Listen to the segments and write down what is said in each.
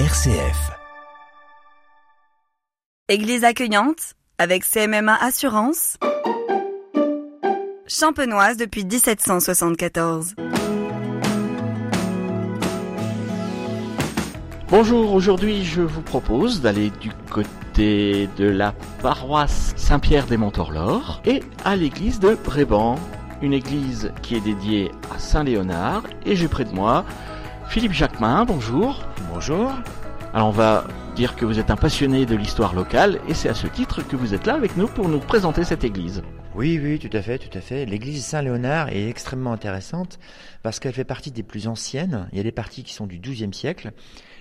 RCF. Église accueillante avec CMMA Assurance. Champenoise depuis 1774. Bonjour, aujourd'hui je vous propose d'aller du côté de la paroisse Saint-Pierre des Montorlors et à l'église de Bréban, une église qui est dédiée à Saint-Léonard et j'ai près de moi Philippe Jacquemin, bonjour. Bonjour. Alors on va dire que vous êtes un passionné de l'histoire locale et c'est à ce titre que vous êtes là avec nous pour nous présenter cette église. Oui, oui, tout à fait, tout à fait. L'église Saint-Léonard est extrêmement intéressante parce qu'elle fait partie des plus anciennes. Il y a des parties qui sont du XIIe siècle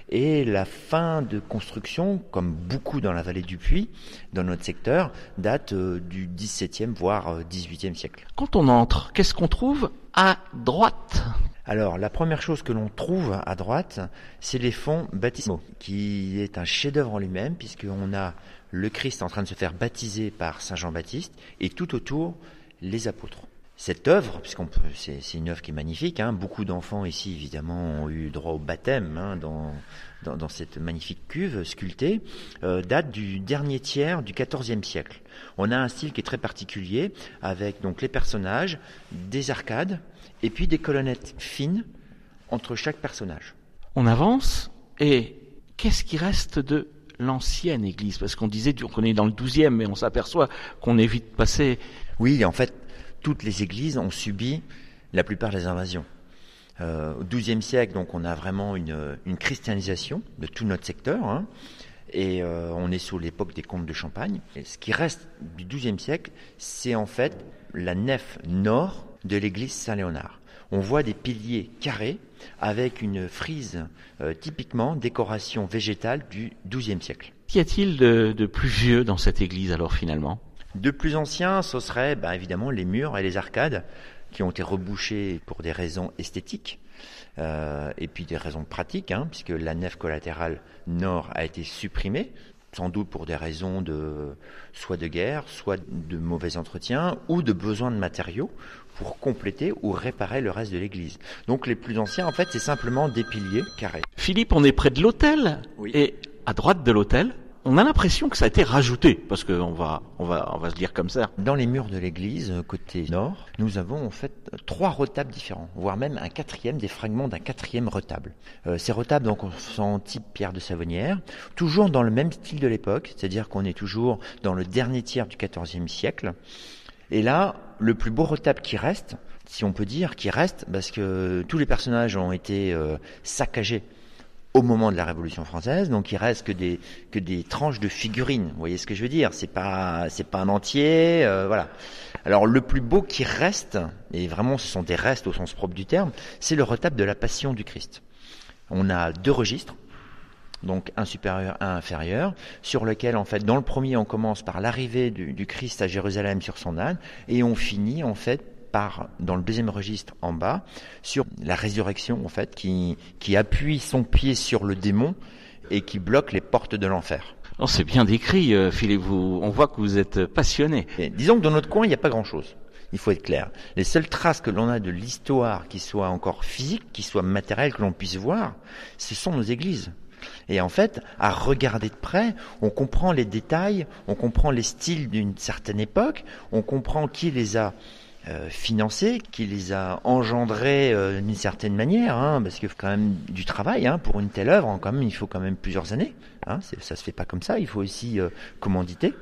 et la fin de construction, comme beaucoup dans la vallée du Puy, dans notre secteur, date euh, du XVIIe voire XVIIIe siècle. Quand on entre, qu'est-ce qu'on trouve? À droite alors, la première chose que l'on trouve à droite, c'est les fonds baptismaux, qui est un chef-d'œuvre en lui-même, puisqu'on a le Christ en train de se faire baptiser par Saint Jean-Baptiste, et tout autour, les apôtres. Cette œuvre, puisqu'on peut, c'est, une œuvre qui est magnifique, hein, beaucoup d'enfants ici évidemment ont eu droit au baptême hein, dans, dans, cette magnifique cuve sculptée, euh, date du dernier tiers du XIVe siècle. On a un style qui est très particulier, avec donc les personnages, des arcades, et puis des colonnettes fines entre chaque personnage. On avance et qu'est-ce qui reste de l'ancienne église? Parce qu'on disait qu'on est dans le 12e, mais on s'aperçoit qu'on est vite passé. Oui, en fait, toutes les églises ont subi la plupart des invasions. Euh, au XIIe siècle, donc, on a vraiment une, christianisation de tout notre secteur. Hein, et euh, on est sous l'époque des comtes de Champagne. Et ce qui reste du XIIe siècle, c'est en fait la nef nord de l'église Saint-Léonard. On voit des piliers carrés avec une frise euh, typiquement décoration végétale du XIIe siècle. Qu'y a-t-il de, plus vieux dans cette église alors finalement? De plus ancien, ce serait bah, évidemment les murs et les arcades qui ont été rebouchés pour des raisons esthétiques. Euh, et puis des raisons pratiques, hein, puisque la nef collatérale nord a été supprimée sans doute pour des raisons de soit de guerre, soit de mauvais entretien ou de besoin de matériaux pour compléter ou réparer le reste de l'église. Donc les plus anciens, en fait, c'est simplement des piliers carrés. Philippe, on est près de l'autel. Et à droite de l'autel, on a l'impression que ça a été rajouté, parce qu'on va, on va, on va se dire comme ça. Dans les murs de l'église, euh, côté nord, nous avons en fait trois retables différents, voire même un quatrième, des fragments d'un quatrième retable. Euh, ces retables donc sont type pierre de Savonnière, toujours dans le même style de l'époque, c'est-à-dire qu'on est toujours dans le dernier tiers du XIVe siècle. Et là, le plus beau retable qui reste, si on peut dire, qui reste, parce que tous les personnages ont été euh, saccagés au moment de la Révolution française, donc il reste que des que des tranches de figurines. Vous voyez ce que je veux dire C'est pas c'est pas un entier, euh, voilà. Alors le plus beau qui reste, et vraiment ce sont des restes au sens propre du terme, c'est le retable de la Passion du Christ. On a deux registres, donc un supérieur, un inférieur, sur lequel en fait dans le premier on commence par l'arrivée du, du Christ à Jérusalem sur son âne, et on finit en fait par, dans le deuxième registre en bas, sur la résurrection, en fait, qui, qui appuie son pied sur le démon et qui bloque les portes de l'enfer. Oh, c'est bien décrit, euh, Philippe. Vous, on voit que vous êtes passionné. disons que dans notre coin, il n'y a pas grand-chose. Il faut être clair. Les seules traces que l'on a de l'histoire, qui soit encore physique, qui soit matérielle, que l'on puisse voir, ce sont nos églises. Et en fait, à regarder de près, on comprend les détails, on comprend les styles d'une certaine époque, on comprend qui les a euh, qui les a engendrés euh, d'une certaine manière, hein, parce faut quand même du travail hein, pour une telle œuvre. Quand même, il faut quand même plusieurs années. Hein, ça se fait pas comme ça. Il faut aussi euh, commanditer.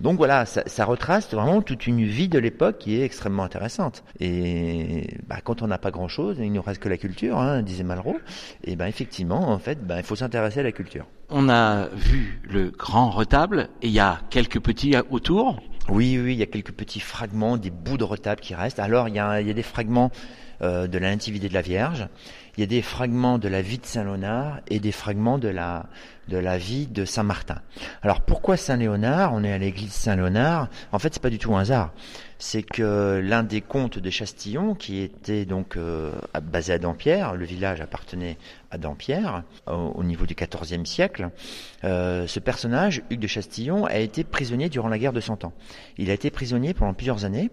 donc voilà, ça, ça, retrace vraiment toute une vie de l'époque qui est extrêmement intéressante. Et bah, quand on n'a pas grand-chose, il ne reste que la culture, hein, disait Malraux. Et ben effectivement, en fait, ben, il faut s'intéresser à la culture. On a vu le grand retable et il y a quelques petits autour. Oui, oui, il y a quelques petits fragments, des bouts de retable qui restent. Alors, il y a, des fragments euh, de la Nativité de la Vierge, il y a des fragments de la vie de Saint Léonard et des fragments de la, de la vie de Saint Martin. Alors, pourquoi Saint Léonard On est à l'église Saint Léonard. En fait, c'est pas du tout un hasard. C'est que l'un des comtes de Chastillon, qui était donc euh, basé à Dampierre, le village appartenait à Dampierre au, niveau du XIVe siècle, euh, ce personnage, Hugues de Chastillon, a été prisonnier durant la guerre de Cent Ans. Il a été prisonnier pendant plusieurs années.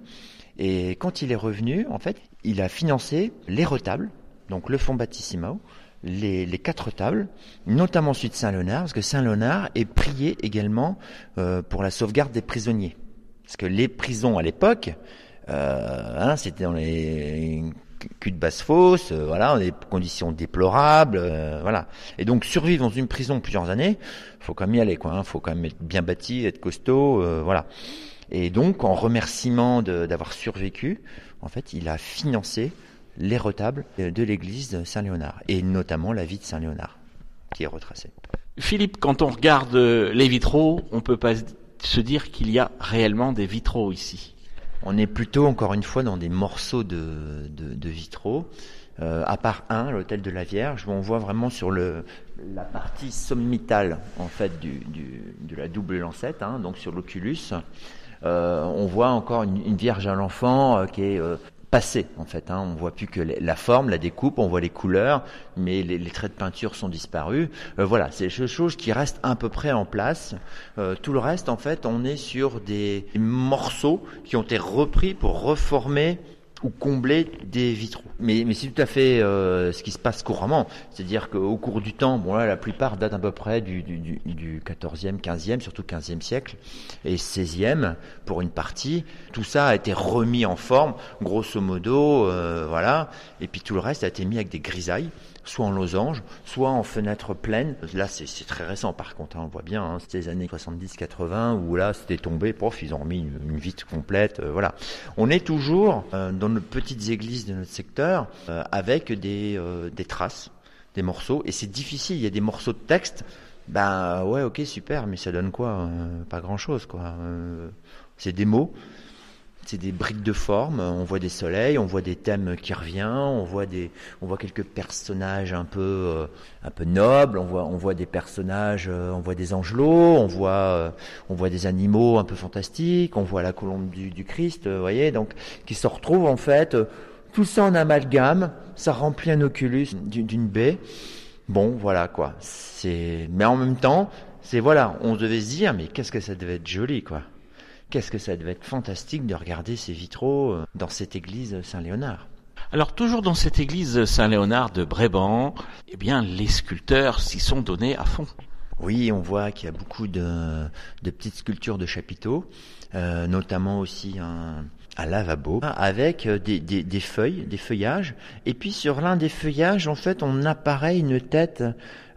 Et quand il est revenu, en fait, il a financé les retables, donc le fonds baptismaux, les, les quatre tables, notamment celui de Saint-Léonard, parce que Saint-Léonard est prié également euh, pour la sauvegarde des prisonniers. Parce que les prisons à l'époque, euh, hein, c'était dans les cul de basse-fosse, euh, voilà, des conditions déplorables, euh, voilà. Et donc survivre dans une prison plusieurs années, faut quand même y aller, quoi. Hein, faut quand même être bien bâti, être costaud, euh, voilà. Et donc en remerciement d'avoir survécu, en fait, il a financé les retables de l'église de Saint-Léonard, et notamment la vie de Saint-Léonard, qui est retracée. Philippe, quand on regarde les vitraux, on peut pas se dire qu'il y a réellement des vitraux ici. On est plutôt, encore une fois, dans des morceaux de, de, de vitraux. Euh, à part un, l'hôtel de la Vierge, où on voit vraiment sur le, la partie sommitale en fait du, du de la double lancette, hein, donc sur l'oculus, euh, on voit encore une, une Vierge à l'enfant euh, qui est euh, passé en fait. Hein. On voit plus que la forme, la découpe, on voit les couleurs, mais les, traits de peinture sont disparus. Euh, voilà, c'est des choses qui restent à peu près en place. Euh, tout le reste, en fait, on est sur des morceaux qui ont été repris pour reformer ou combler des vitraux. Mais, mais c'est tout à fait euh, ce qui se passe couramment. C'est-à-dire qu'au cours du temps, bon là, la plupart datent à peu près du, du, du, du 14e, 15e, surtout 15e siècle, et 16e pour une partie. Tout ça a été remis en forme, grosso modo, euh, voilà. Et puis tout le reste a été mis avec des grisailles soit en losange, soit en fenêtre pleine. Là, c'est très récent par contre, hein, on voit bien, hein, c'était les années 70-80 où là, c'était tombé, prof, ils ont remis une, vitre complète, euh, voilà. On est toujours euh, dans nos petites églises de notre secteur euh, avec des, des traces, des morceaux, et c'est difficile, il y a des morceaux de texte, ben ouais, ok, super, mais ça donne quoi Pas grand-chose, quoi. C'est des mots c'est des briques de forme. On voit des soleils, on voit des thèmes qui reviennent, on voit des, on voit quelques personnages un peu, euh, un peu nobles. On voit, on voit des personnages, euh, on voit des angelots, on voit, euh, on voit des animaux un peu fantastiques. On voit la colombe du, du Christ, vous voyez, donc qui se retrouvent en fait. tout ça en amalgame, ça remplit un oculus d'une baie. Bon, voilà quoi. C'est, mais en même temps, c'est voilà, on devait se dire, mais qu'est-ce que ça devait être joli quoi. Qu'est-ce que ça devait être fantastique de regarder ces vitraux euh, dans cette église Saint-Léonard. Alors toujours dans cette église Saint-Léonard de Bréban, eh bien les sculpteurs s'y sont donnés à fond. Oui, on voit qu'il y a beaucoup de, de petites sculptures de chapiteaux, euh, notamment aussi un, un lavabo avec des, des, feuilles, des feuillages. Et puis sur l'un des feuillages, en fait, on apparaît une tête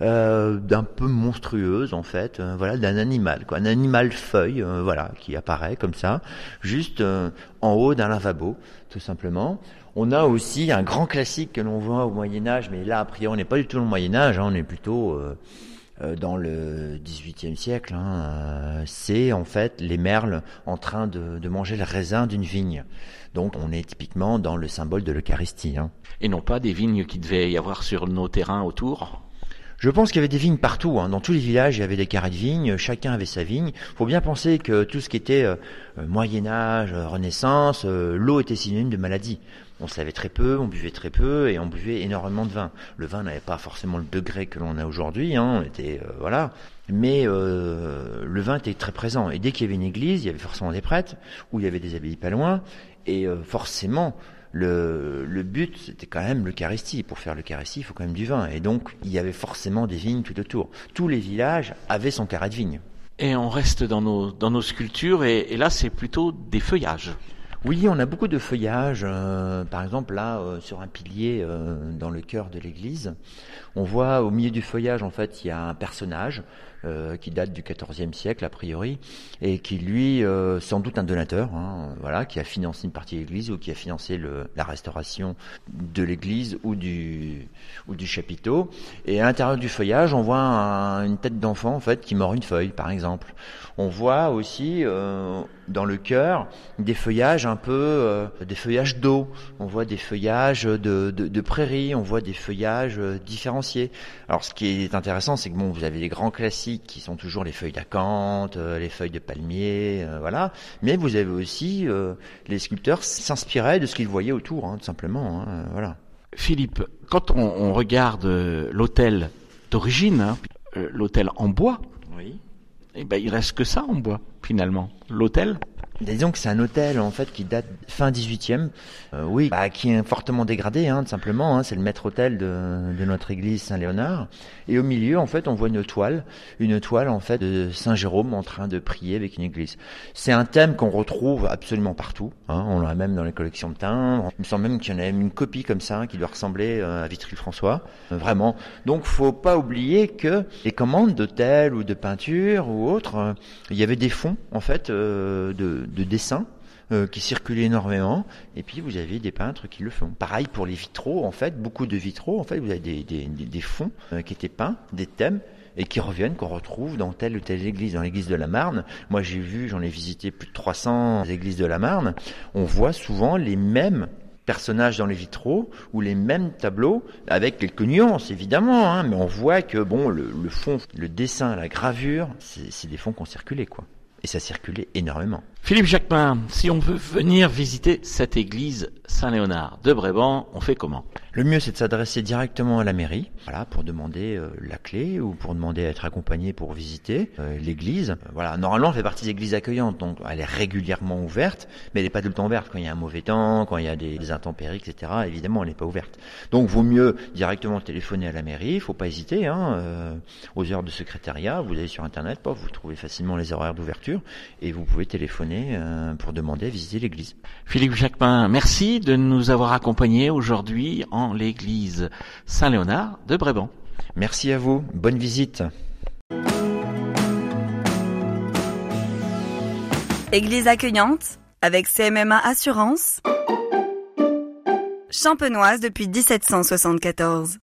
euh, d'un peu monstrueuse, en fait, euh, voilà, d'un animal, quoi, un animal feuille, euh, voilà, qui apparaît comme ça, juste euh, en haut d'un lavabo, tout simplement. On a aussi un grand classique que l'on voit au Moyen Âge, mais là, a priori, on n'est pas du tout au Moyen Âge, hein, on est plutôt euh, dans le XVIIIe siècle, hein, c'est en fait les merles en train de, de manger le raisin d'une vigne. Donc on est typiquement dans le symbole de l'Eucharistie. Hein. Et non pas des vignes qui devaient y avoir sur nos terrains autour? Je pense qu'il y avait des vignes partout. Hein. Dans tous les villages, il y avait des carrés de vignes. Chacun avait sa vigne. Il faut bien penser que tout ce qui était euh, Moyen Âge, euh, Renaissance, euh, l'eau était synonyme de maladie. On savait très peu, on buvait très peu et on buvait énormément de vin. Le vin n'avait pas forcément le degré que l'on a aujourd'hui. Hein. On était voilà, mais le vin était très présent. Et dès qu'il y avait une église, il y avait forcément des prêtres ou il y avait des abbayes pas loin. Et forcément, le, le, but, c'était quand même l'Eucharistie. Pour faire l'Eucharistie, il faut quand même du vin. Et donc, il y avait forcément des vignes tout autour. Tous les villages avaient son carré de vigne. Et on reste dans nos, dans nos sculptures, et, et là, c'est plutôt des feuillages. Oui, on a beaucoup de feuillages. Euh, par exemple, là, euh, sur un pilier euh, dans le cœur de l'église, on voit au milieu du feuillage, en fait, il y a un personnage euh, qui date du XIVe siècle a priori, et qui lui, euh, sans doute un donateur, hein, voilà, qui a financé une partie de l'église ou qui a financé la restauration de l'église ou du ou du chapiteau. Et à l'intérieur du feuillage, on voit un, une tête d'enfant en fait qui mord une feuille, par exemple. On voit aussi euh, dans le cœur des feuillages un peu, des feuillages d'eau. On voit des feuillages de, de, de prairies, on voit des feuillages différenciés. Alors ce qui est intéressant, c'est que bon, vous avez les grands classiques qui sont toujours les feuilles d'acanthe, euh, les feuilles de palmier, euh, voilà. Mais vous avez aussi euh, les sculpteurs s'inspiraient de ce qu'ils voyaient autour, hein, tout simplement, hein, voilà. Philippe, quand on, on regarde l'hôtel d'origine, hein, l'hôtel en bois, oui. eh ben il reste que ça en bois finalement. L'hôtel. Disons que c'est un hôtel en fait qui date fin 18e, euh, oui, bah, qui est fortement dégradé, hein, tout simplement. Hein, c'est le maître hôtel de, de, notre église Saint-Léonard. Et au milieu, en fait, on voit une toile, une toile en fait de Saint Jérôme en train de prier avec une église. C'est un thème qu'on retrouve absolument partout. Hein, on l'a même dans les collections de timbres. Il me semble même qu'il y en a une copie comme ça qui doit ressembler euh, à Vitry-François, euh, vraiment. Donc, faut pas oublier que les commandes d'hôtel ou de peinture ou autre, il y avait des fonds en fait de de, dessins euh, qui circulaient énormément, et puis vous avez des peintres qui le font. Pareil pour les vitraux, en fait, beaucoup de vitraux, en fait, vous avez des, des, fonds euh, qui étaient peints, des thèmes, et qui reviennent, qu'on retrouve dans telle ou telle église. Dans l'église de la Marne, moi j'ai vu, j'en ai visité plus de 300 églises de la Marne, on voit souvent les mêmes personnages dans les vitraux ou les mêmes tableaux avec quelques nuances évidemment hein, mais on voit que bon le, le fond le dessin la gravure c'est des fonds qui ont circulé quoi et ça circulait énormément. Philippe Jacquemin, si on veut venir visiter cette église Saint-Léonard de Bréban, on fait comment? Le mieux, c'est de s'adresser directement à la mairie, voilà, pour demander euh, la clé ou pour demander à être accompagné pour visiter euh, l'église. Euh, voilà, normalement, elle fait partie des églises accueillantes, donc elle est régulièrement ouverte, mais elle n'est pas tout le temps ouverte. Quand il y a un mauvais temps, quand il y a des, intempéries, etc., évidemment, elle n'est pas ouverte. Donc, vaut mieux directement téléphoner à la mairie. Il faut pas hésiter. Hein, aux heures de secrétariat, vous allez sur Internet, vous trouvez facilement les horaires d'ouverture et vous pouvez téléphoner euh, pour demander à visiter l'église. Philippe Jacquemin, merci de nous avoir accompagnés aujourd'hui en l'église Saint-Léonard de Bréban. Merci à vous, bonne visite. Église accueillante avec CMMA Assurance. Champenoise depuis 1774.